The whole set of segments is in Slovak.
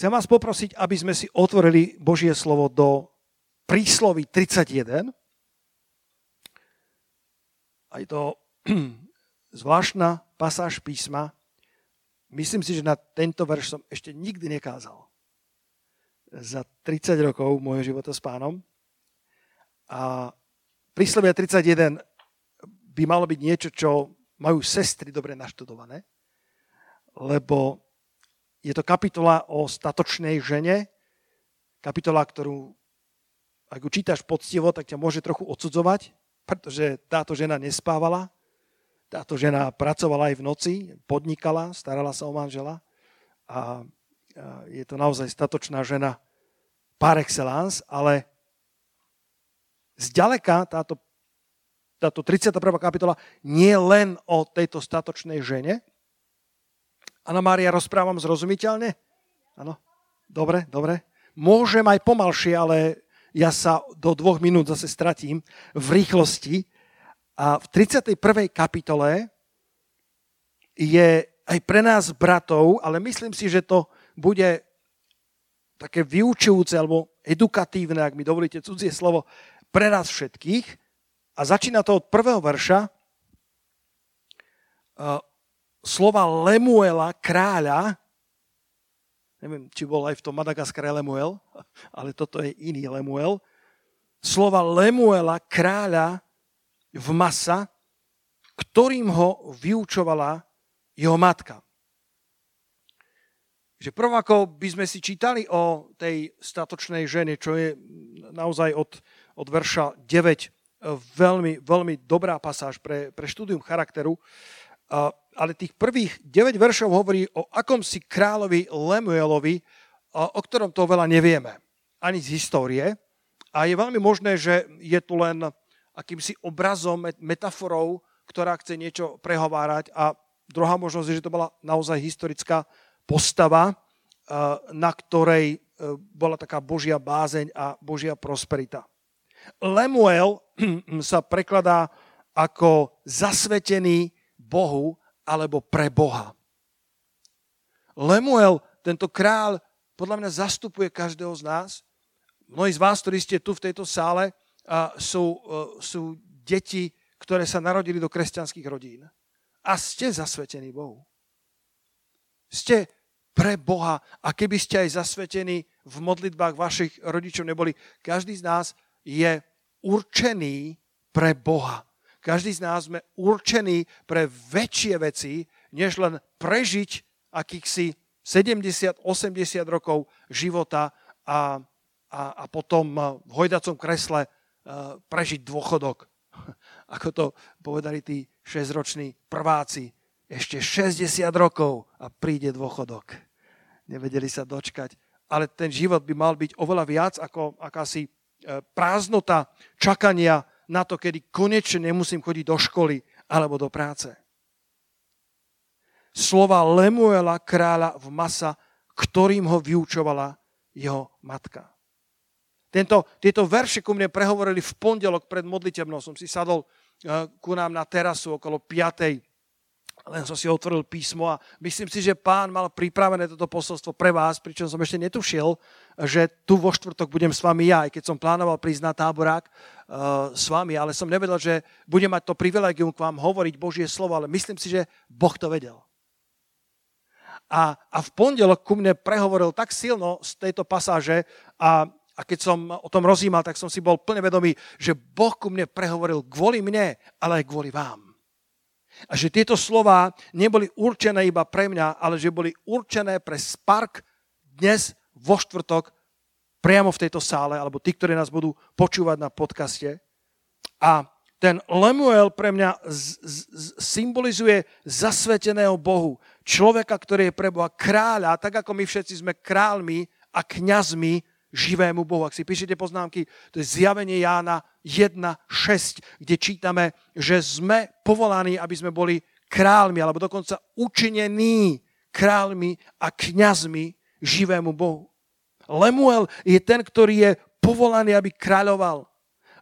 Chcem vás poprosiť, aby sme si otvorili Božie slovo do prísloví 31. A je to zvláštna pasáž písma. Myslím si, že na tento verš som ešte nikdy nekázal. Za 30 rokov môjho života s pánom. A príslovia 31 by malo byť niečo, čo majú sestry dobre naštudované, lebo je to kapitola o statočnej žene, kapitola, ktorú ak ju čítaš poctivo, tak ťa môže trochu odsudzovať, pretože táto žena nespávala, táto žena pracovala aj v noci, podnikala, starala sa o manžela a je to naozaj statočná žena par excellence, ale zďaleka táto, táto 31. kapitola nie len o tejto statočnej žene. Anna Mária, rozprávam zrozumiteľne? Áno? Dobre, dobre. Môžem aj pomalšie, ale ja sa do dvoch minút zase stratím v rýchlosti. A v 31. kapitole je aj pre nás bratov, ale myslím si, že to bude také vyučujúce alebo edukatívne, ak mi dovolíte cudzie slovo, pre nás všetkých. A začína to od prvého verša. Slova Lemuela, kráľa, neviem, či bol aj v tom Madagaskare Lemuel, ale toto je iný Lemuel, slova Lemuela, kráľa v masa, ktorým ho vyučovala jeho matka. Že prvom ako by sme si čítali o tej statočnej žene, čo je naozaj od, od verša 9 veľmi, veľmi dobrá pasáž pre, pre štúdium charakteru, ale tých prvých 9 veršov hovorí o akomsi kráľovi Lemuelovi, o ktorom to veľa nevieme. Ani z histórie. A je veľmi možné, že je tu len akýmsi obrazom, metaforou, ktorá chce niečo prehovárať. A druhá možnosť je, že to bola naozaj historická postava, na ktorej e, bola taká Božia bázeň a Božia prosperita. Lemuel sa prekladá ako zasvetený Bohu alebo pre Boha. Lemuel, tento král, podľa mňa zastupuje každého z nás. Mnohí z vás, ktorí ste tu v tejto sále, sú, e, sú deti, ktoré sa narodili do kresťanských rodín. A ste zasvetení Bohu. Ste pre Boha. A keby ste aj zasvetení v modlitbách vašich rodičov neboli, každý z nás je určený pre Boha. Každý z nás sme určení pre väčšie veci, než len prežiť akýchsi 70-80 rokov života a, a, a potom v hojdacom kresle prežiť dôchodok. Ako to povedali tí 6-roční prváci. Ešte 60 rokov a príde dôchodok. Nevedeli sa dočkať. Ale ten život by mal byť oveľa viac ako akási e, prázdnota čakania na to, kedy konečne nemusím chodiť do školy alebo do práce. Slova Lemuela kráľa v masa, ktorým ho vyučovala jeho matka. Tento, tieto verše ku mne prehovorili v pondelok pred modlitebnou. Som si sadol eh, ku nám na terasu okolo 5 len som si otvoril písmo a myslím si, že pán mal pripravené toto posolstvo pre vás, pričom som ešte netušil, že tu vo štvrtok budem s vami ja, aj keď som plánoval prísť na táborák uh, s vami, ale som nevedel, že budem mať to privilegium k vám hovoriť Božie slovo, ale myslím si, že Boh to vedel. A, a v pondelok ku mne prehovoril tak silno z tejto pasáže a, a keď som o tom rozímal, tak som si bol plne vedomý, že Boh ku mne prehovoril kvôli mne, ale aj kvôli vám. A že tieto slova neboli určené iba pre mňa, ale že boli určené pre Spark dnes vo štvrtok priamo v tejto sále, alebo tí, ktorí nás budú počúvať na podcaste. A ten Lemuel pre mňa z, z, symbolizuje zasveteného Bohu. Človeka, ktorý je pre Boha kráľa, tak ako my všetci sme kráľmi a kňazmi živému Bohu. Ak si píšete poznámky, to je zjavenie Jána 1.6, kde čítame, že sme povolaní, aby sme boli kráľmi, alebo dokonca učinení kráľmi a kňazmi živému Bohu. Lemuel je ten, ktorý je povolaný, aby kráľoval.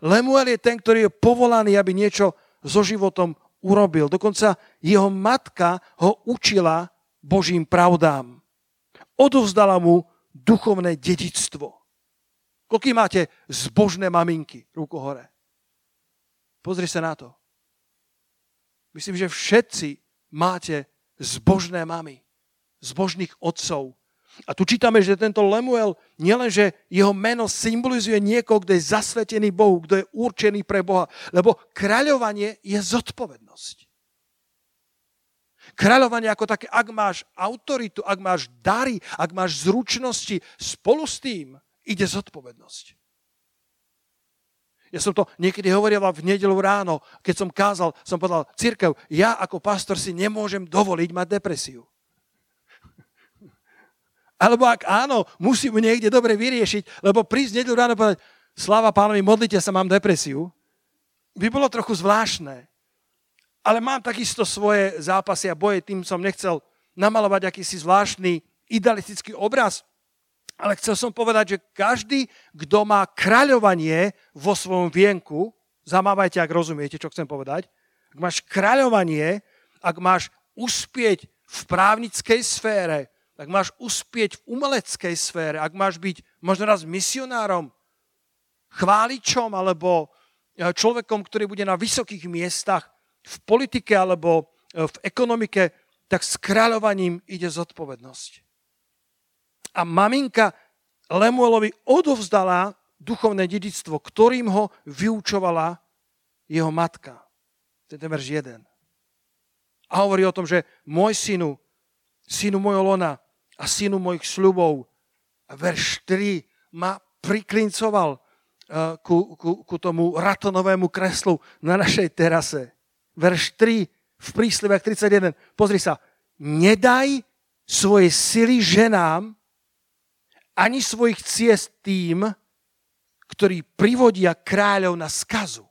Lemuel je ten, ktorý je povolaný, aby niečo so životom urobil. Dokonca jeho matka ho učila Božím pravdám. Odovzdala mu duchovné dedictvo. Koľký máte zbožné maminky? Ruku hore. Pozri sa na to. Myslím, že všetci máte zbožné mamy, zbožných otcov. A tu čítame, že tento Lemuel nielenže jeho meno symbolizuje niekoho, kto je zasvetený Bohu, kto je určený pre Boha, lebo kráľovanie je zodpovednosť. Kráľovanie ako také, ak máš autoritu, ak máš dary, ak máš zručnosti, spolu s tým ide zodpovednosť. Ja som to niekedy hovoril v nedelu ráno, keď som kázal, som povedal, církev, ja ako pastor si nemôžem dovoliť mať depresiu. Alebo ak áno, musím niekde dobre vyriešiť, lebo prísť nedelu ráno povedať, sláva pánovi, modlite sa, mám depresiu, by bolo trochu zvláštne. Ale mám takisto svoje zápasy a boje, tým som nechcel namalovať akýsi zvláštny idealistický obraz. Ale chcel som povedať, že každý, kto má kráľovanie vo svojom vienku, zamávajte, ak rozumiete, čo chcem povedať, ak máš kráľovanie, ak máš uspieť v právnickej sfére, ak máš uspieť v umeleckej sfére, ak máš byť možno raz misionárom, chváličom alebo e, človekom, ktorý bude na vysokých miestach v politike alebo e, v ekonomike, tak s kráľovaním ide zodpovednosť a maminka Lemuelovi odovzdala duchovné dedictvo, ktorým ho vyučovala jeho matka. To je ten verš 1. A hovorí o tom, že môj synu, synu mojho lona a synu mojich sľubov, verš 3 ma priklincoval uh, ku, ku, ku tomu ratonovému kreslu na našej terase. Verš 3 v príslive 31. Pozri sa. Nedaj svoje sily ženám, ani svojich ciest tým, ktorí privodia kráľov na skazu.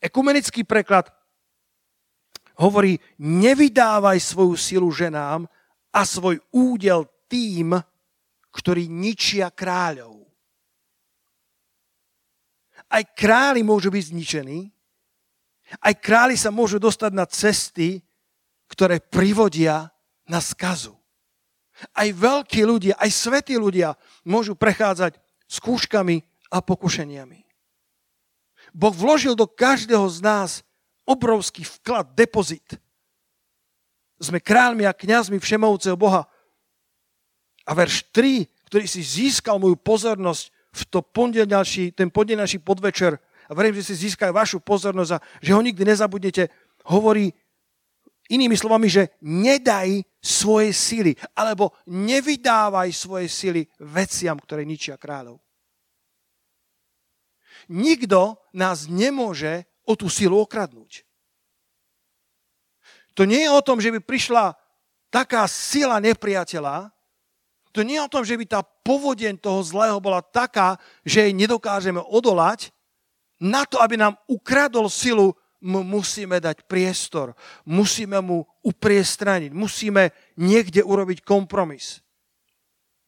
Ekumenický preklad hovorí, nevydávaj svoju silu ženám a svoj údel tým, ktorí ničia kráľov. Aj králi môžu byť zničení, aj králi sa môžu dostať na cesty, ktoré privodia na skazu. Aj veľkí ľudia, aj svetí ľudia môžu prechádzať skúškami a pokušeniami. Boh vložil do každého z nás obrovský vklad, depozit. Sme kráľmi a kňazmi všemovúceho Boha. A verš 3, ktorý si získal moju pozornosť v to pondelňalší, ten pondelňalší podvečer, a verím, že si získajú vašu pozornosť a že ho nikdy nezabudnete, hovorí Inými slovami, že nedaj svoje sily, alebo nevydávaj svoje sily veciam, ktoré ničia kráľov. Nikto nás nemôže o tú silu okradnúť. To nie je o tom, že by prišla taká sila nepriateľa, to nie je o tom, že by tá povodeň toho zlého bola taká, že jej nedokážeme odolať, na to, aby nám ukradol silu, mu musíme dať priestor, musíme mu upriestraniť, musíme niekde urobiť kompromis.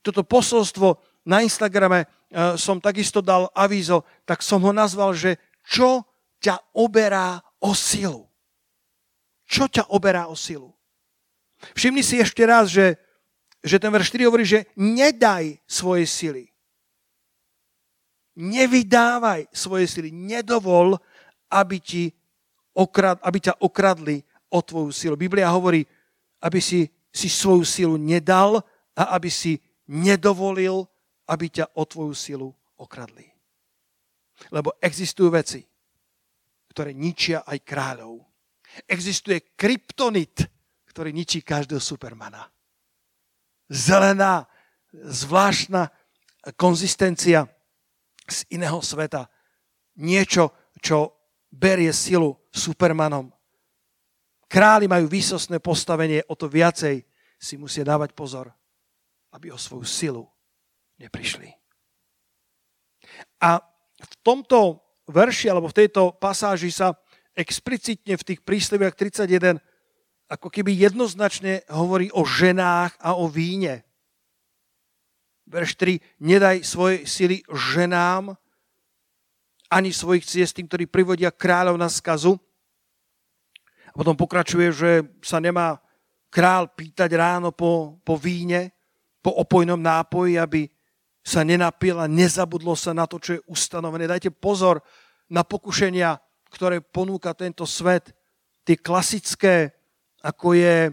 Toto posolstvo na Instagrame e, som takisto dal avízo, tak som ho nazval, že čo ťa oberá o silu. Čo ťa oberá o silu? Všimni si ešte raz, že, že ten verš 4 hovorí, že nedaj svoje sily. Nevydávaj svoje sily. Nedovol, aby ti okrad, aby ťa okradli o tvoju silu. Biblia hovorí, aby si, si svoju silu nedal a aby si nedovolil, aby ťa o tvoju silu okradli. Lebo existujú veci, ktoré ničia aj kráľov. Existuje kryptonit, ktorý ničí každého supermana. Zelená, zvláštna konzistencia z iného sveta. Niečo, čo berie silu supermanom. Králi majú výsostné postavenie, o to viacej si musia dávať pozor, aby o svoju silu neprišli. A v tomto verši, alebo v tejto pasáži sa explicitne v tých prísliviach 31 ako keby jednoznačne hovorí o ženách a o víne. Verš 3. Nedaj svoje sily ženám, ani svojich ciest tým, ktorí privodia kráľov na skazu. A potom pokračuje, že sa nemá král pýtať ráno po, po víne, po opojnom nápoji, aby sa nenapil a nezabudlo sa na to, čo je ustanovené. Dajte pozor na pokušenia, ktoré ponúka tento svet. Tie klasické, ako je,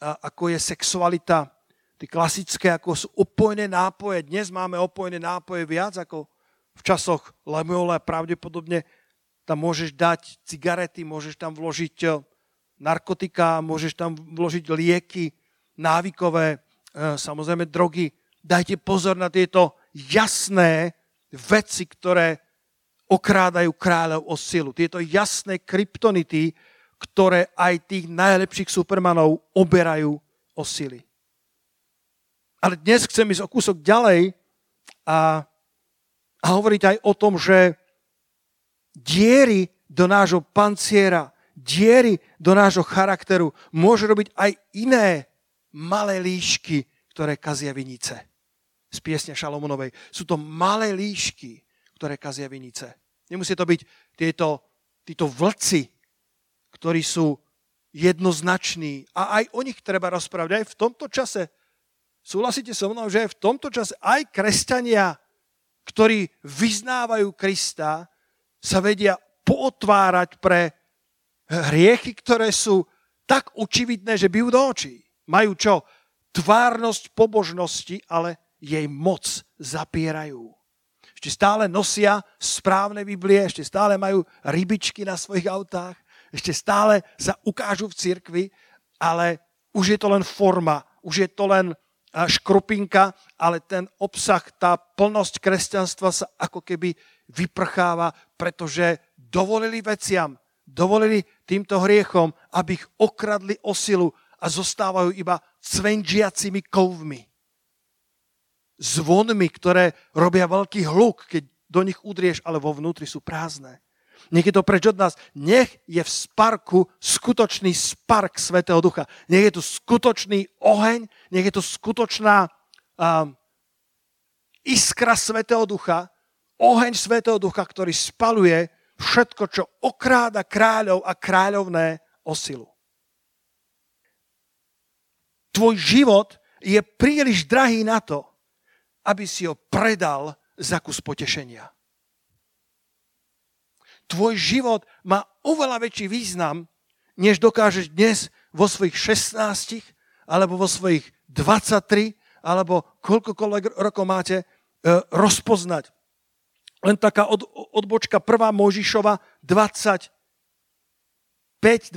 ako je sexualita, tie klasické, ako sú opojné nápoje. Dnes máme opojné nápoje viac ako v časoch Lemuela. Pravdepodobne tam môžeš dať cigarety, môžeš tam vložiť eh, narkotika, môžeš tam vložiť lieky, návykové, eh, samozrejme drogy. Dajte pozor na tieto jasné veci, ktoré okrádajú kráľov o silu. Tieto jasné kryptonity, ktoré aj tých najlepších supermanov oberajú o sily. Ale dnes chcem ísť o kúsok ďalej a, a hovoriť aj o tom, že diery do nášho panciera, diery do nášho charakteru môže robiť aj iné malé líšky, ktoré kazia vinice. Z piesne Šalomonovej. Sú to malé líšky, ktoré kazia vinice. Nemusí to byť tieto, títo vlci, ktorí sú jednoznační. A aj o nich treba rozprávať. Aj v tomto čase, súhlasíte so mnou, že aj v tomto čase aj kresťania, ktorí vyznávajú Krista, sa vedia pootvárať pre hriechy, ktoré sú tak očividné, že bijú do očí. Majú čo? Tvárnosť pobožnosti, ale jej moc zapierajú. Ešte stále nosia správne Biblie, ešte stále majú rybičky na svojich autách, ešte stále sa ukážu v cirkvi, ale už je to len forma, už je to len škrupinka, ale ten obsah, tá plnosť kresťanstva sa ako keby vyprcháva, pretože dovolili veciam, dovolili týmto hriechom, aby ich okradli o silu a zostávajú iba cvenžiacimi kovmi. Zvonmi, ktoré robia veľký hluk, keď do nich udrieš, ale vo vnútri sú prázdne. Nech je to preč od nás. Nech je v sparku skutočný spark Svetého Ducha. Nech je tu skutočný oheň, nech je tu skutočná um, iskra Svetého Ducha, oheň Svetého Ducha, ktorý spaluje všetko, čo okráda kráľov a kráľovné o silu. Tvoj život je príliš drahý na to, aby si ho predal za kus potešenia. Tvoj život má oveľa väčší význam, než dokážeš dnes vo svojich 16 alebo vo svojich 23 alebo koľkokoľvek rokov máte e, rozpoznať len taká od, odbočka 1. Možišova 25,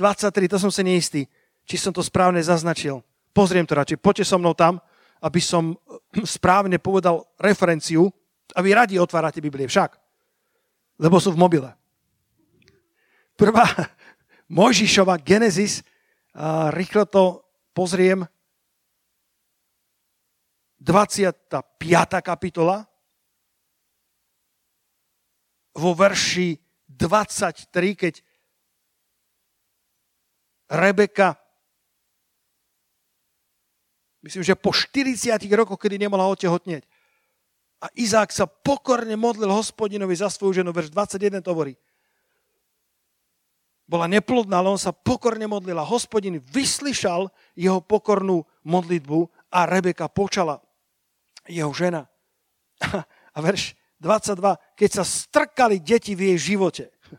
23, to som sa neistý, či som to správne zaznačil. Pozriem to radšej, poďte so mnou tam, aby som eh, správne povedal referenciu a vy radi otvárate Biblie však, lebo sú v mobile. Prvá Mojžišova Genesis, a rýchlo to pozriem, 25. kapitola, vo verši 23, keď Rebeka, myslím, že po 40 rokoch, kedy nemohla otehotnieť, a Izák sa pokorne modlil hospodinovi za svoju ženu, verš 21 to hovorí. Bola neplodná, ale on sa pokorne modlil a hospodin vyslyšal jeho pokornú modlitbu a Rebeka počala jeho žena. A verš 22, keď sa strkali deti v jej živote.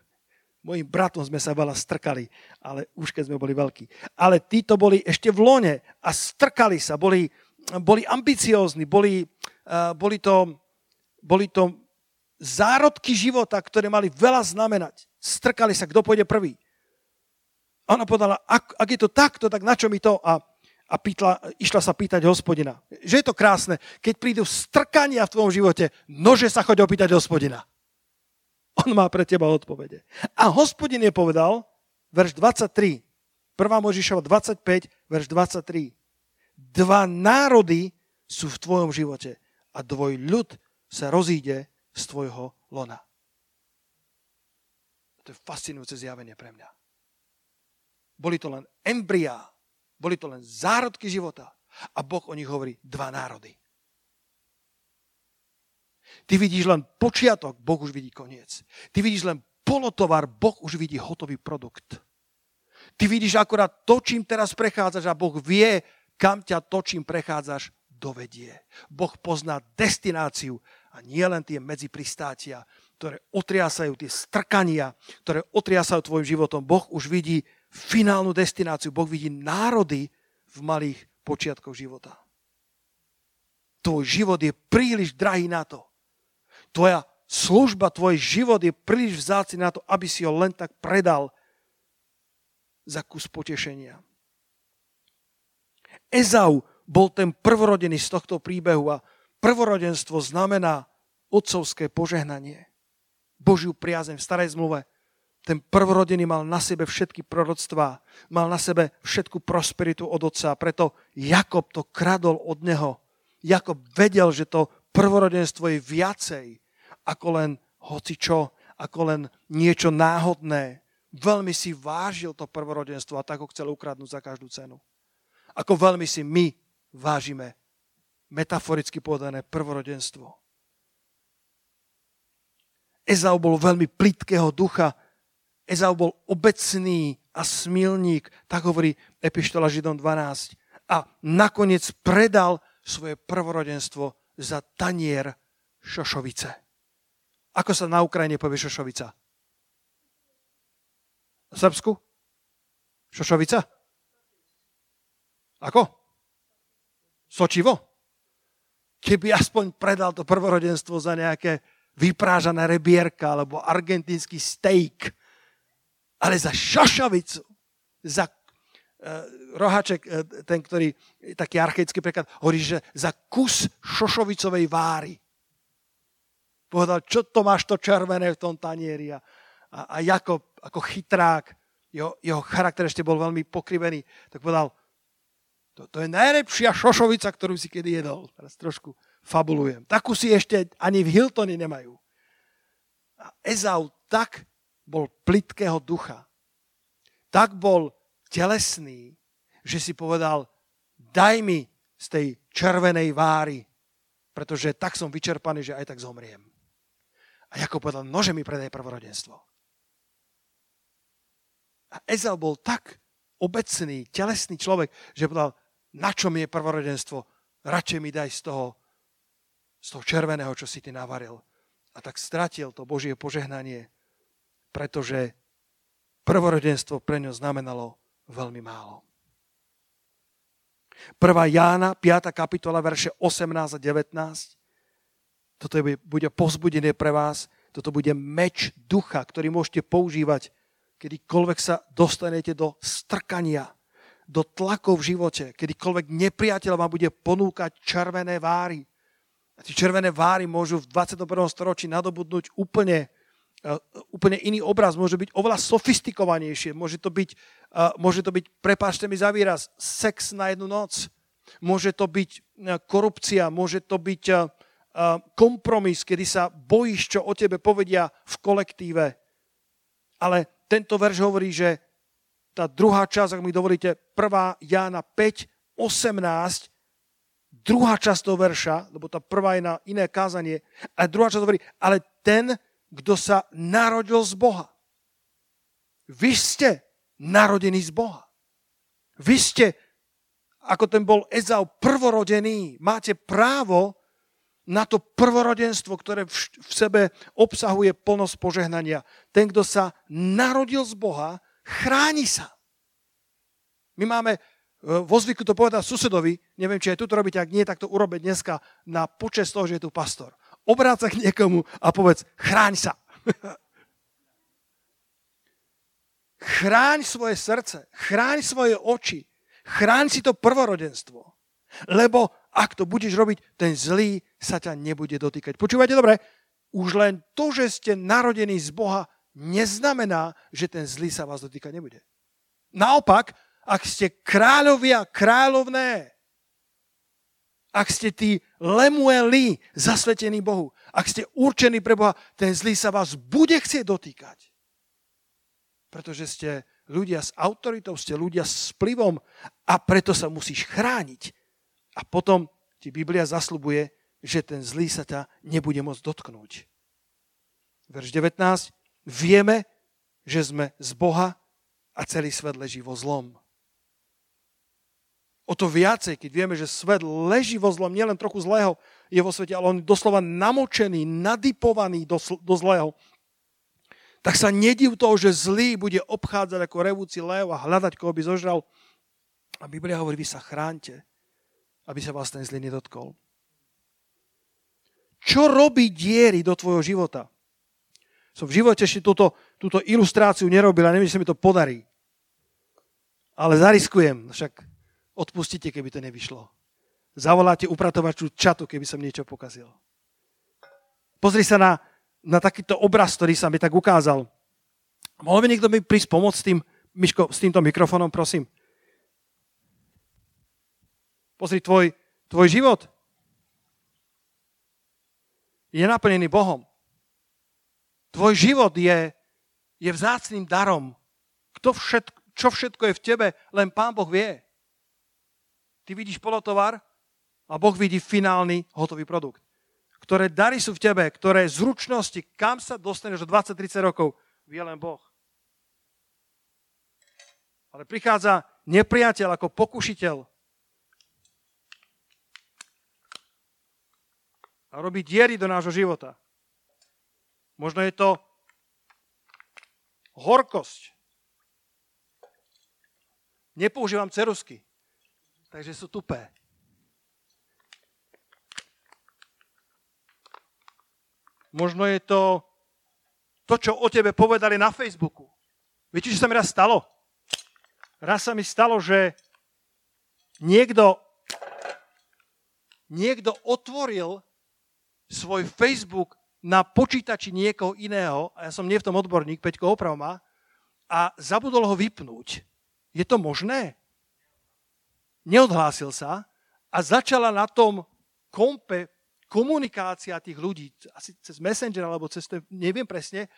Mojim bratom sme sa veľa strkali, ale už keď sme boli veľkí. Ale títo boli ešte v lone a strkali sa, boli, boli ambiciózni, boli, uh, boli, to, boli to zárodky života, ktoré mali veľa znamenať. Strkali sa, kto pôjde prvý. Ona povedala, ak, ak je to takto, tak na čo mi to? A a pýtla, išla sa pýtať hospodina. Že je to krásne, keď prídu strkania v tvojom živote, nože sa choď opýtať hospodina. On má pre teba odpovede. A hospodin je povedal, verš 23, 1. Možišova 25, verš 23. Dva národy sú v tvojom živote a tvoj ľud sa rozíde z tvojho lona. To je fascinujúce zjavenie pre mňa. Boli to len embriá boli to len zárodky života. A Boh o nich hovorí dva národy. Ty vidíš len počiatok, Boh už vidí koniec. Ty vidíš len polotovar, Boh už vidí hotový produkt. Ty vidíš akorát to, čím teraz prechádzaš a Boh vie, kam ťa to, čím prechádzaš, dovedie. Boh pozná destináciu a nie len tie medzipristátia, ktoré otriasajú, tie strkania, ktoré otriasajú tvojim životom. Boh už vidí finálnu destináciu. Boh vidí národy v malých počiatkoch života. Tvoj život je príliš drahý na to. Tvoja služba, tvoj život je príliš vzáci na to, aby si ho len tak predal za kus potešenia. Ezau bol ten prvorodený z tohto príbehu a prvorodenstvo znamená otcovské požehnanie. Božiu priazeň v starej zmluve. Ten prvorodený mal na sebe všetky proroctvá, mal na sebe všetku prosperitu od otca, preto Jakob to kradol od neho. Jakob vedel, že to prvorodenstvo je viacej ako len hocičo, ako len niečo náhodné. Veľmi si vážil to prvorodenstvo a tak ho chcel ukradnúť za každú cenu. Ako veľmi si my vážime metaforicky povedané prvorodenstvo. Ezau bol veľmi plitkého ducha. Ezau bol obecný a smilník, tak hovorí Epištola Židom 12. A nakoniec predal svoje prvorodenstvo za tanier šošovice. Ako sa na Ukrajine povie šošovica? Na Srbsku? Šošovica? Ako? Sočivo? Keby aspoň predal to prvorodenstvo za nejaké vyprážaná rebierka alebo argentínsky steak, ale za šošovicu, za uh, rohaček, uh, ten, ktorý, taký archaický preklad, hovorí, že za kus šošovicovej váry. Povedal, čo to máš to červené v tom tanieri. A, a Jakob ako chytrák, jeho, jeho charakter ešte bol veľmi pokrivený, tak povedal, to, to je najlepšia šošovica, ktorú si kedy jedol. Teraz trošku fabulujem. Takú si ešte ani v Hiltone nemajú. A Ezau tak bol plitkého ducha, tak bol telesný, že si povedal, daj mi z tej červenej váry, pretože tak som vyčerpaný, že aj tak zomriem. A ako povedal, nože mi predaj prvorodenstvo. A Ezau bol tak obecný, telesný človek, že povedal, na čo mi je prvorodenstvo? Radšej mi daj z toho, z toho červeného, čo si ty navaril. A tak stratil to Božie požehnanie, pretože prvorodenstvo pre ňo znamenalo veľmi málo. 1. Jána, 5. kapitola, verše 18 a 19. Toto bude pozbudenie pre vás. Toto bude meč ducha, ktorý môžete používať, kedykoľvek sa dostanete do strkania, do tlakov v živote, kedykoľvek nepriateľ vám bude ponúkať červené váry. A tie červené váry môžu v 21. storočí nadobudnúť úplne, úplne iný obraz, môže byť oveľa sofistikovanejšie, môže to byť, uh, môže to byť prepáčte mi za výraz, sex na jednu noc, môže to byť uh, korupcia, môže to byť kompromis, kedy sa bojíš, čo o tebe povedia v kolektíve. Ale tento verš hovorí, že tá druhá časť, ak mi dovolíte, 1. Jána 5, 18, druhá časť toho verša, lebo tá prvá je na iné kázanie, a druhá časť hovorí, ale ten, kto sa narodil z Boha. Vy ste narodení z Boha. Vy ste, ako ten bol Ezau, prvorodený. Máte právo na to prvorodenstvo, ktoré v, sebe obsahuje plnosť požehnania. Ten, kto sa narodil z Boha, chráni sa. My máme e, vo zvyku to povedať susedovi, neviem, či aj tu to robíte, ak nie, tak to urobe dneska na počest toho, že je tu pastor. Obráť sa k niekomu a povedz, chráň sa. chráň svoje srdce, chráň svoje oči, chráň si to prvorodenstvo. Lebo ak to budeš robiť, ten zlý sa ťa nebude dotýkať. Počúvajte dobre, už len to, že ste narodení z Boha, neznamená, že ten zlý sa vás dotýkať nebude. Naopak, ak ste kráľovia, kráľovné, ak ste tí lemueli, zasvetení Bohu, ak ste určení pre Boha, ten zlý sa vás bude chcieť dotýkať. Pretože ste ľudia s autoritou, ste ľudia s vplyvom a preto sa musíš chrániť. A potom ti Biblia zaslubuje, že ten zlý sa ťa nebude môcť dotknúť. Verš 19. Vieme, že sme z Boha a celý svet leží vo zlom. O to viacej, keď vieme, že svet leží vo zlom, nielen trochu zlého je vo svete, ale on je doslova namočený, nadypovaný do, do zlého. Tak sa nediv toho, že zlý bude obchádzať ako revúci lev a hľadať, koho by zožral. A Biblia hovorí, vy sa chránte, aby sa vás ten zlý nedotkol. Čo robí diery do tvojho života? Som v živote ešte túto, túto ilustráciu nerobil a neviem, že sa mi to podarí. Ale zariskujem, však Odpustite, keby to nevyšlo. Zavoláte upratovaču čatu, keby som niečo pokazil. Pozri sa na, na takýto obraz, ktorý sa mi tak ukázal. Mohol by niekto mi prísť pomôcť s, tým, Miško, s týmto mikrofónom, prosím? Pozri, tvoj, tvoj život je naplnený Bohom. Tvoj život je, je vzácným darom. Kto všetko, čo všetko je v tebe, len Pán Boh vie. Ty vidíš polotovar a Boh vidí finálny hotový produkt. Ktoré dary sú v tebe, ktoré zručnosti, kam sa dostaneš do 20-30 rokov, vie len Boh. Ale prichádza nepriateľ ako pokušiteľ a robí diery do nášho života. Možno je to horkosť. Nepoužívam cerusky takže sú tupé. Možno je to to, čo o tebe povedali na Facebooku. Viete, čo sa mi raz stalo? Raz sa mi stalo, že niekto, niekto otvoril svoj Facebook na počítači niekoho iného, a ja som nie v tom odborník, Peťko oprav ma, a zabudol ho vypnúť. Je to možné? Neodhlásil sa a začala na tom kompe komunikácia tých ľudí, asi cez Messenger alebo cez to, neviem presne,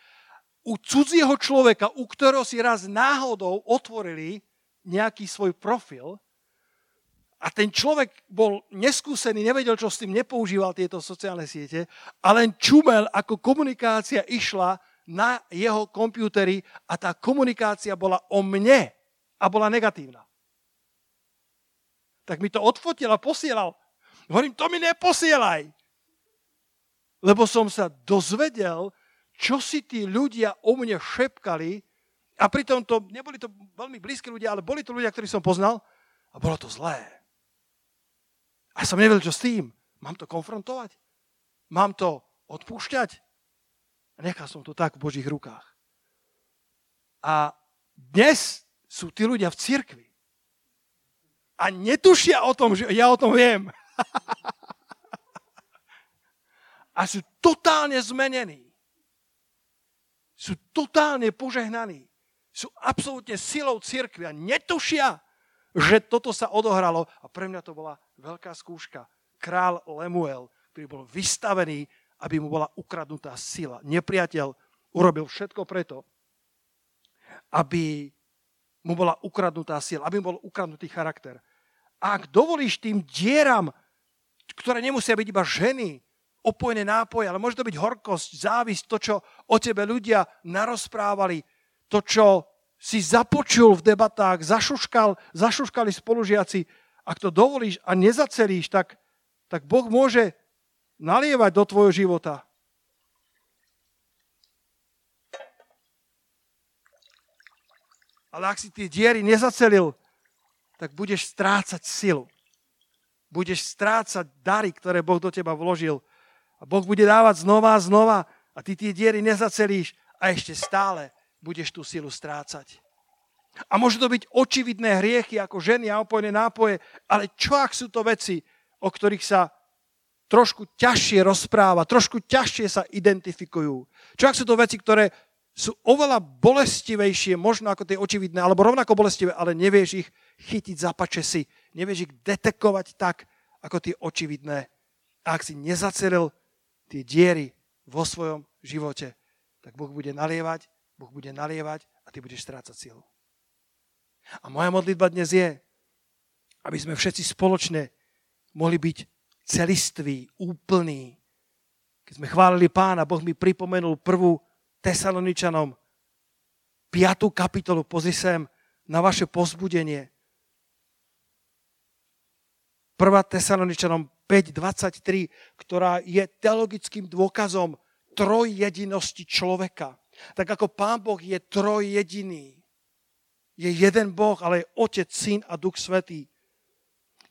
u cudzieho človeka, u ktorého si raz náhodou otvorili nejaký svoj profil a ten človek bol neskúsený, nevedel, čo s tým, nepoužíval tieto sociálne siete a len čumel, ako komunikácia išla na jeho kompúteri a tá komunikácia bola o mne a bola negatívna tak mi to odfotil a posielal. Hovorím, to mi neposielaj. Lebo som sa dozvedel, čo si tí ľudia o mne šepkali a pritom to, neboli to veľmi blízki ľudia, ale boli to ľudia, ktorí som poznal a bolo to zlé. A som nevedel, čo s tým. Mám to konfrontovať? Mám to odpúšťať? A nechal som to tak v Božích rukách. A dnes sú tí ľudia v cirkvi a netušia o tom, že ja o tom viem. a sú totálne zmenení. Sú totálne požehnaní. Sú absolútne silou církvy a netušia, že toto sa odohralo. A pre mňa to bola veľká skúška. Král Lemuel, ktorý bol vystavený, aby mu bola ukradnutá sila. Nepriateľ urobil všetko preto, aby mu bola ukradnutá sila, aby mu bol ukradnutý charakter. Ak dovolíš tým dieram, ktoré nemusia byť iba ženy, opojené nápoje, ale môže to byť horkosť, závisť, to, čo o tebe ľudia narozprávali, to, čo si započul v debatách, zašuškal, zašuškali spolužiaci, ak to dovolíš a nezacelíš, tak, tak Boh môže nalievať do tvojho života. Ale ak si tie diery nezacelil, tak budeš strácať silu. Budeš strácať dary, ktoré Boh do teba vložil. A Boh bude dávať znova a znova a ty tie diery nezacelíš a ešte stále budeš tú silu strácať. A môžu to byť očividné hriechy ako ženy a opojné nápoje, ale čo ak sú to veci, o ktorých sa trošku ťažšie rozpráva, trošku ťažšie sa identifikujú. Čo ak sú to veci, ktoré sú oveľa bolestivejšie, možno ako tie očividné, alebo rovnako bolestivé, ale nevieš ich chytiť za si, nevieš ich detekovať tak, ako tie očividné. A ak si nezacelil tie diery vo svojom živote, tak Boh bude nalievať, Boh bude nalievať a ty budeš strácať silu. A moja modlitba dnes je, aby sme všetci spoločne mohli byť celiství, úplní. Keď sme chválili pána, Boh mi pripomenul prvú Tesaloničanom 5. kapitolu, pozri sem na vaše pozbudenie. Tesaloničanom 5.23, ktorá je teologickým dôkazom trojjedinosti človeka. Tak ako Pán Boh je trojjediný, je jeden Boh, ale je Otec, Syn a Duch Svetý,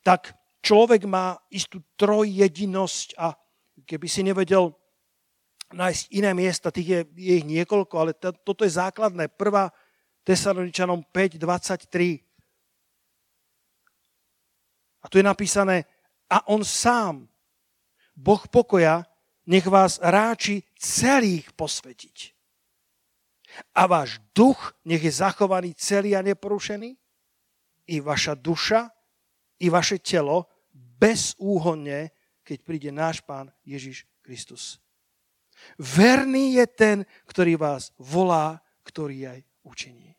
tak človek má istú trojjedinosť a keby si nevedel nájsť iné miesta, tých je, je ich niekoľko, ale to, toto je základné. Prvá Tesaloničanom 5.23. A tu je napísané, a on sám, Boh pokoja, nech vás ráči celých posvetiť. A váš duch nech je zachovaný celý a neporušený, i vaša duša, i vaše telo bezúhonne, keď príde náš Pán Ježiš Kristus. Verný je ten, ktorý vás volá, ktorý aj učiní.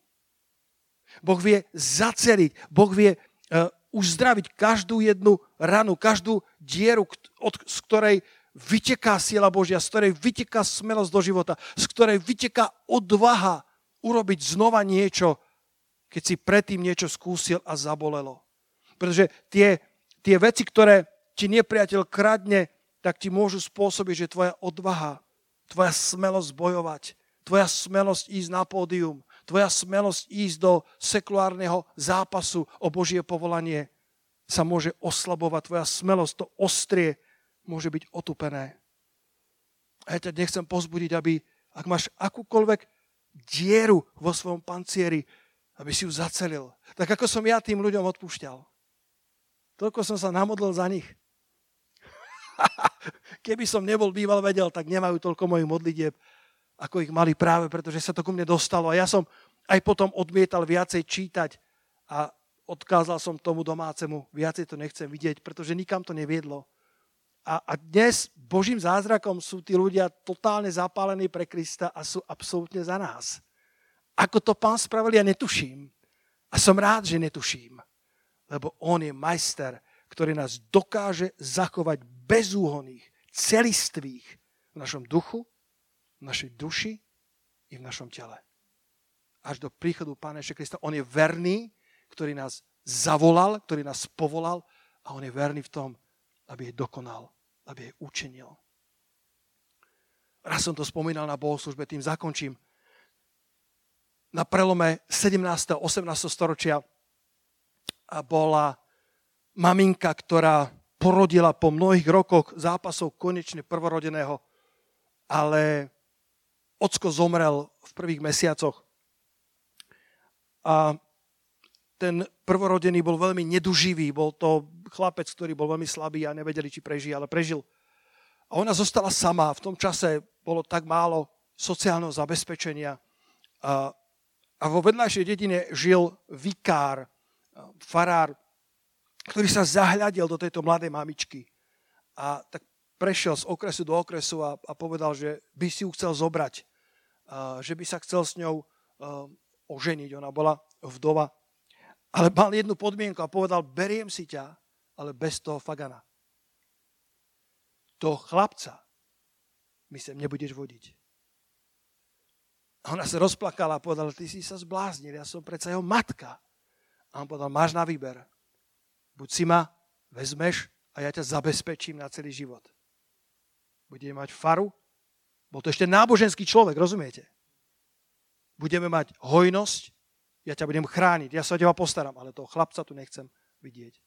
Boh vie zaceliť, Boh vie uh, uzdraviť každú jednu ranu, každú dieru, z ktorej vyteká sila Božia, z ktorej vyteká smelosť do života, z ktorej vyteká odvaha urobiť znova niečo, keď si predtým niečo skúsil a zabolelo. Pretože tie, tie veci, ktoré ti nepriateľ kradne, tak ti môžu spôsobiť, že tvoja odvaha, tvoja smelosť bojovať, tvoja smelosť ísť na pódium, tvoja smelosť ísť do sekulárneho zápasu o Božie povolanie sa môže oslabovať. Tvoja smelosť, to ostrie, môže byť otupené. A ja ťa nechcem pozbudiť, aby, ak máš akúkoľvek dieru vo svojom pancieri, aby si ju zacelil. Tak ako som ja tým ľuďom odpúšťal. Toľko som sa namodlil za nich. Keby som nebol býval vedel, tak nemajú toľko mojich modlitieb, ako ich mali práve, pretože sa to ku mne dostalo. A ja som aj potom odmietal viacej čítať a odkázal som tomu domácemu, viacej to nechcem vidieť, pretože nikam to neviedlo. A, a dnes Božím zázrakom sú tí ľudia totálne zapálení pre Krista a sú absolútne za nás. Ako to pán spravil, ja netuším. A som rád, že netuším. Lebo on je majster, ktorý nás dokáže zachovať bezúhoných, celistvých v našom duchu, v našej duši i v našom tele. Až do príchodu Pána Ježiša Krista. On je verný, ktorý nás zavolal, ktorý nás povolal a on je verný v tom, aby je dokonal, aby je učinil. Raz som to spomínal na bohoslužbe, tým zakončím. Na prelome 17. a 18. storočia bola maminka, ktorá porodila po mnohých rokoch zápasov konečne prvorodeného, ale ocko zomrel v prvých mesiacoch. A ten prvorodený bol veľmi neduživý, bol to chlapec, ktorý bol veľmi slabý a nevedeli, či prežije, ale prežil. A ona zostala sama. V tom čase bolo tak málo sociálneho zabezpečenia. A, a vo vedľajšej dedine žil vikár, farár, ktorý sa zahľadil do tejto mladej mamičky. A tak prešiel z okresu do okresu a, a povedal, že by si ju chcel zobrať že by sa chcel s ňou oženiť. Ona bola vdova. Ale mal jednu podmienku a povedal, beriem si ťa, ale bez toho fagana. Toho chlapca mi sem nebudeš vodiť. A ona sa rozplakala a povedala, ty si sa zbláznil, ja som predsa jeho matka. A on povedal, máš na výber. Buď si ma vezmeš a ja ťa zabezpečím na celý život. Budeme mať faru bol to ešte náboženský človek, rozumiete? Budeme mať hojnosť, ja ťa budem chrániť, ja sa o teba postaram, ale toho chlapca tu nechcem vidieť.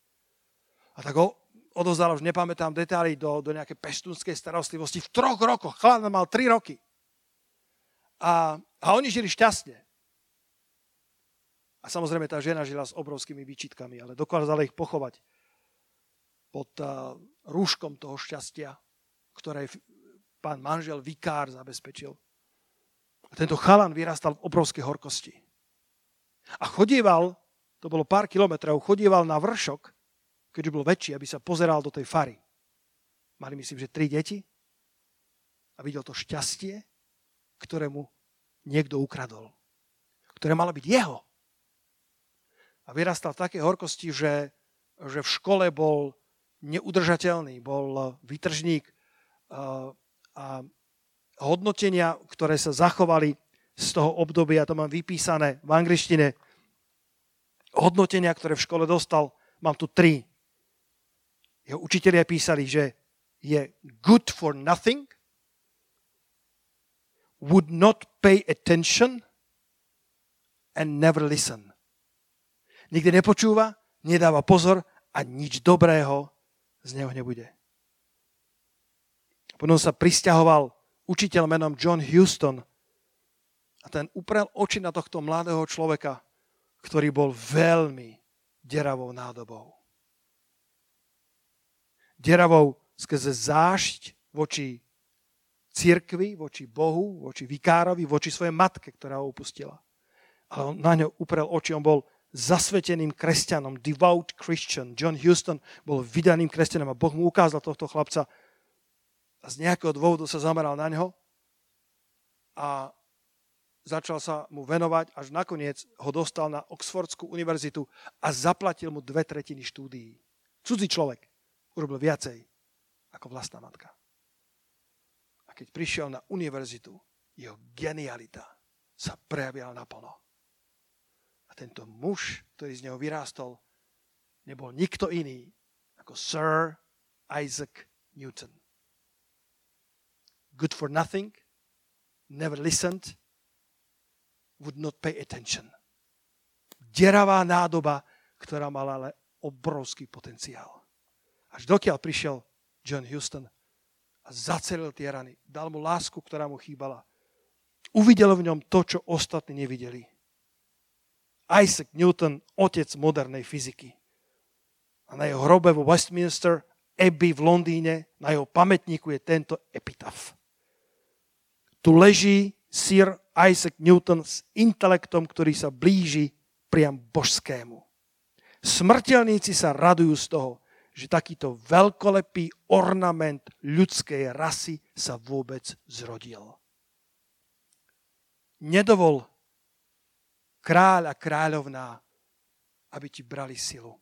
A tak ho odozdal, už nepamätám detaily, do, do nejakej peštunskej starostlivosti. V troch rokoch, chlap mal tri roky. A, a oni žili šťastne. A samozrejme tá žena žila s obrovskými výčitkami, ale dokázala ich pochovať pod uh, rúškom toho šťastia, ktoré pán manžel, vikár zabezpečil. A tento chalan vyrastal v obrovskej horkosti. A chodieval, to bolo pár kilometrov, chodieval na vršok, keď bol väčší, aby sa pozeral do tej fary. Mali myslím, že tri deti a videl to šťastie, ktorému niekto ukradol. Ktoré malo byť jeho. A vyrastal v takej horkosti, že, že v škole bol neudržateľný, bol vytržník, a hodnotenia, ktoré sa zachovali z toho obdobia, to mám vypísané v angličtine, hodnotenia, ktoré v škole dostal, mám tu tri. Jeho učitelia písali, že je good for nothing, would not pay attention and never listen. Nikdy nepočúva, nedáva pozor a nič dobrého z neho nebude. Potom sa pristahoval učiteľ menom John Houston a ten uprel oči na tohto mladého človeka, ktorý bol veľmi deravou nádobou. Deravou skrze zášť voči cirkvi, voči Bohu, voči vikárovi, voči svojej matke, ktorá ho opustila. Ale on na ňo uprel oči, on bol zasveteným kresťanom, devout Christian. John Houston bol vydaným kresťanom a Boh mu ukázal tohto chlapca a z nejakého dôvodu sa zameral na ňo a začal sa mu venovať, až nakoniec ho dostal na Oxfordskú univerzitu a zaplatil mu dve tretiny štúdií. Cudzí človek urobil viacej ako vlastná matka. A keď prišiel na univerzitu, jeho genialita sa prejavila naplno. Tento muž, ktorý z neho vyrástol, nebol nikto iný ako Sir Isaac Newton. Good for nothing, never listened, would not pay attention. Deravá nádoba, ktorá mala ale obrovský potenciál. Až dokiaľ prišiel John Houston a zacelil tie rany. Dal mu lásku, ktorá mu chýbala. Uvidel v ňom to, čo ostatní nevideli. Isaac Newton, otec modernej fyziky. A na jeho hrobe vo Westminster Abbey v Londýne, na jeho pamätníku je tento epitaf. Tu leží Sir Isaac Newton s intelektom, ktorý sa blíži priam božskému. Smrteľníci sa radujú z toho, že takýto veľkolepý ornament ľudskej rasy sa vôbec zrodil. Nedovol kráľ a kráľovná, aby ti brali silu.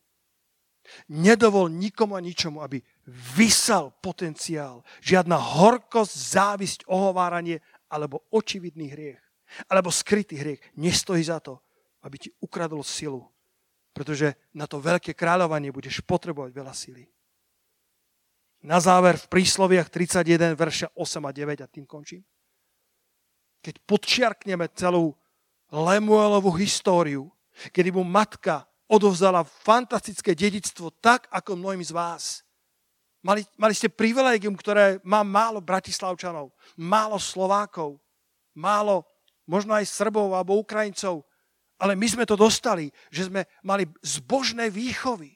Nedovol nikomu a ničomu, aby vysal potenciál. Žiadna horkosť, závisť, ohováranie alebo očividný hriech, alebo skrytý hriech, nestojí za to, aby ti ukradol silu. Pretože na to veľké kráľovanie budeš potrebovať veľa sily. Na záver v prísloviach 31, verša 8 a 9, a tým končím. Keď podčiarkneme celú Lemuelovú históriu, kedy mu matka odovzdala fantastické dedictvo tak, ako mnohým z vás. Mali, mali ste privilegium, ktoré má málo Bratislavčanov, málo Slovákov, málo možno aj Srbov alebo Ukrajincov, ale my sme to dostali, že sme mali zbožné výchovy,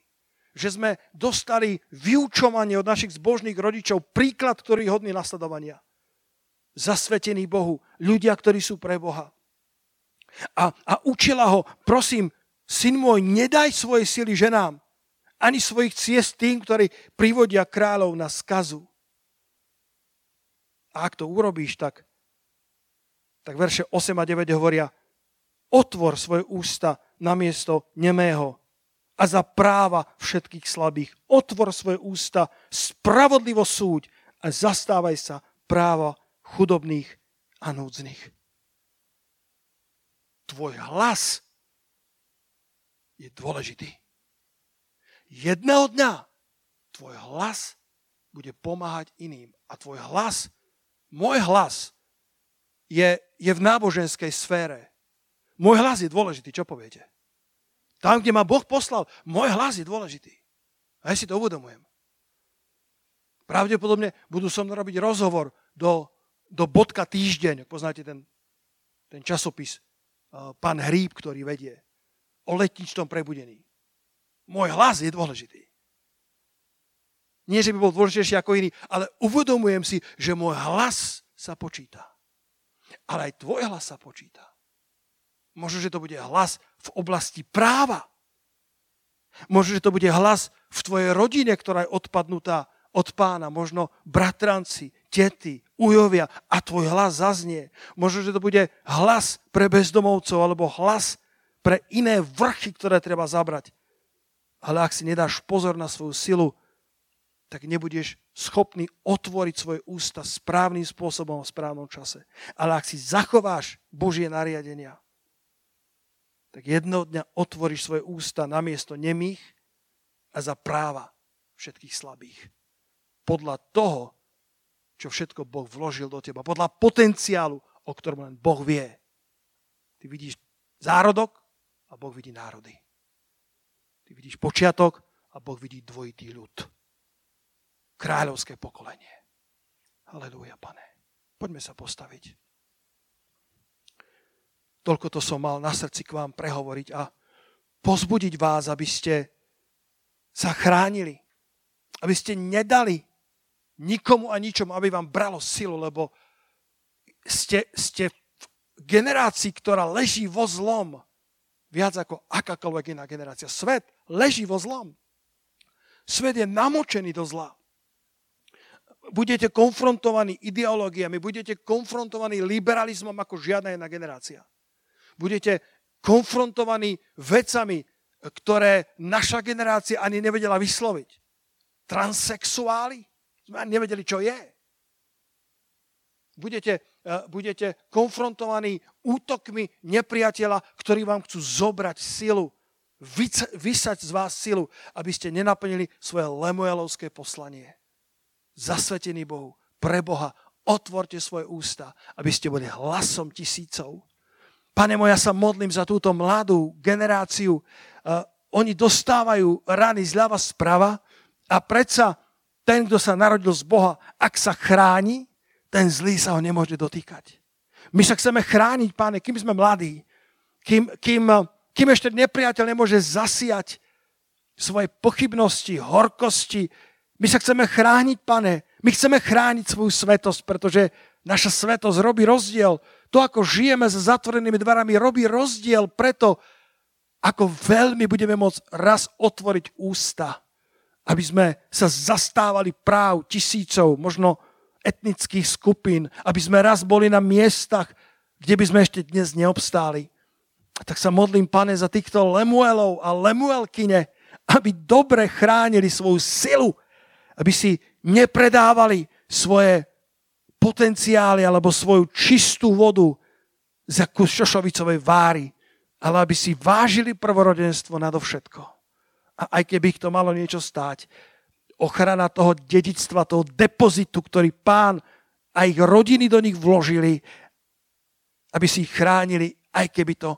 že sme dostali vyučovanie od našich zbožných rodičov, príklad, ktorý je hodný nasledovania. Zasvetený Bohu, ľudia, ktorí sú pre Boha. A, a učila ho, prosím, syn môj, nedaj svoje sily ženám, ani svojich ciest tým, ktorí privodia kráľov na skazu. A ak to urobíš, tak, tak verše 8 a 9 hovoria, otvor svoje ústa na miesto nemého a za práva všetkých slabých. Otvor svoje ústa, spravodlivo súď a zastávaj sa práva chudobných a núdznych. Tvoj hlas je dôležitý jedného dňa tvoj hlas bude pomáhať iným. A tvoj hlas, môj hlas, je, je v náboženskej sfére. Môj hlas je dôležitý, čo poviete? Tam, kde ma Boh poslal, môj hlas je dôležitý. A ja si to uvedomujem. Pravdepodobne budú so mnou robiť rozhovor do, do bodka týždeň, poznáte ten, ten časopis, pán Hríb, ktorý vedie, o letničnom prebudení. Môj hlas je dôležitý. Nie, že by bol dôležitejší ako iný, ale uvedomujem si, že môj hlas sa počíta. Ale aj tvoj hlas sa počíta. Možno, že to bude hlas v oblasti práva. Možno, že to bude hlas v tvojej rodine, ktorá je odpadnutá od pána. Možno bratranci, tety, ujovia a tvoj hlas zaznie. Možno, že to bude hlas pre bezdomovcov alebo hlas pre iné vrchy, ktoré treba zabrať. Ale ak si nedáš pozor na svoju silu, tak nebudeš schopný otvoriť svoje ústa správnym spôsobom v správnom čase. Ale ak si zachováš Božie nariadenia, tak jedného dňa otvoríš svoje ústa na miesto nemých a za práva všetkých slabých. Podľa toho, čo všetko Boh vložil do teba. Podľa potenciálu, o ktorom len Boh vie. Ty vidíš zárodok a Boh vidí národy. Ty vidíš počiatok a Boh vidí dvojitý ľud. Kráľovské pokolenie. Halelúja, pane. Poďme sa postaviť. Toľko to som mal na srdci k vám prehovoriť a pozbudiť vás, aby ste sa chránili. Aby ste nedali nikomu a ničomu, aby vám bralo silu, lebo ste, ste v generácii, ktorá leží vo zlom viac ako akákoľvek iná generácia. Svet leží vo zlom. Svet je namočený do zla. Budete konfrontovaní ideológiami, budete konfrontovaní liberalizmom ako žiadna jedna generácia budete konfrontovaní vecami, ktoré naša generácia ani nevedela vysloviť. Transsexuáli? Sme ani nevedeli, čo je. Budete, eh, budete konfrontovaní útokmi nepriateľa, ktorí vám chcú zobrať silu, vysať z vás silu, aby ste nenaplnili svoje lemuelovské poslanie. Zasvetený Bohu, pre Boha, otvorte svoje ústa, aby ste boli hlasom tisícov, Pane môj, ja sa modlím za túto mladú generáciu. Uh, oni dostávajú rany zľava sprava a predsa ten, kto sa narodil z Boha, ak sa chráni, ten zlý sa ho nemôže dotýkať. My sa chceme chrániť, páne, kým sme mladí, kým, kým, kým ešte nepriateľ nemôže zasiať svoje pochybnosti, horkosti. My sa chceme chrániť, pane. My chceme chrániť svoju svetosť, pretože naša svetosť robí rozdiel to, ako žijeme s zatvorenými dverami, robí rozdiel preto, ako veľmi budeme môcť raz otvoriť ústa, aby sme sa zastávali práv tisícov, možno etnických skupín, aby sme raz boli na miestach, kde by sme ešte dnes neobstáli. Tak sa modlím, pane, za týchto lemuelov a lemuelkyne, aby dobre chránili svoju silu, aby si nepredávali svoje potenciály alebo svoju čistú vodu za kus šošovicovej váry, ale aby si vážili prvorodenstvo nadovšetko. A aj keby ich to malo niečo stáť, ochrana toho dedictva, toho depozitu, ktorý pán a ich rodiny do nich vložili, aby si ich chránili, aj keby to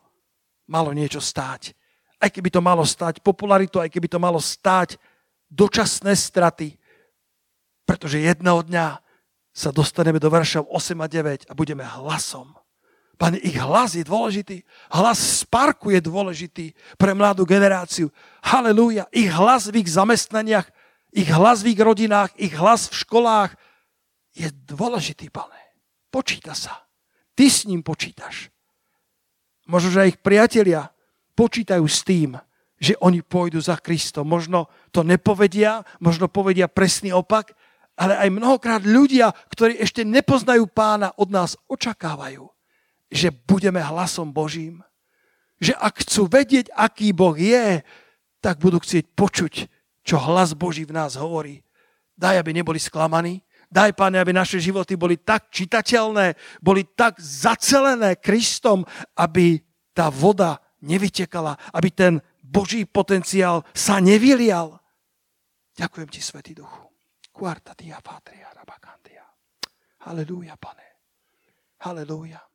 malo niečo stáť. Aj keby to malo stáť popularitu, aj keby to malo stáť dočasné straty. Pretože jedného dňa sa dostaneme do veršov 8 a 9 a budeme hlasom. Pane, ich hlas je dôležitý. Hlas z parku je dôležitý pre mladú generáciu. Halelúja. Ich hlas v ich zamestnaniach, ich hlas v ich rodinách, ich hlas v školách je dôležitý, pane. Počíta sa. Ty s ním počítaš. Možno, že aj ich priatelia počítajú s tým, že oni pôjdu za Kristom. Možno to nepovedia, možno povedia presný opak, ale aj mnohokrát ľudia, ktorí ešte nepoznajú pána, od nás očakávajú, že budeme hlasom Božím. Že ak chcú vedieť, aký Boh je, tak budú chcieť počuť, čo hlas Boží v nás hovorí. Daj, aby neboli sklamaní. Daj, Pane, aby naše životy boli tak čitateľné, boli tak zacelené Kristom, aby tá voda nevytekala, aby ten Boží potenciál sa nevylial. Ďakujem ti, Svetý Duchu. Quarta dia patria rabacantia. Halleluja, pane. Halleluja.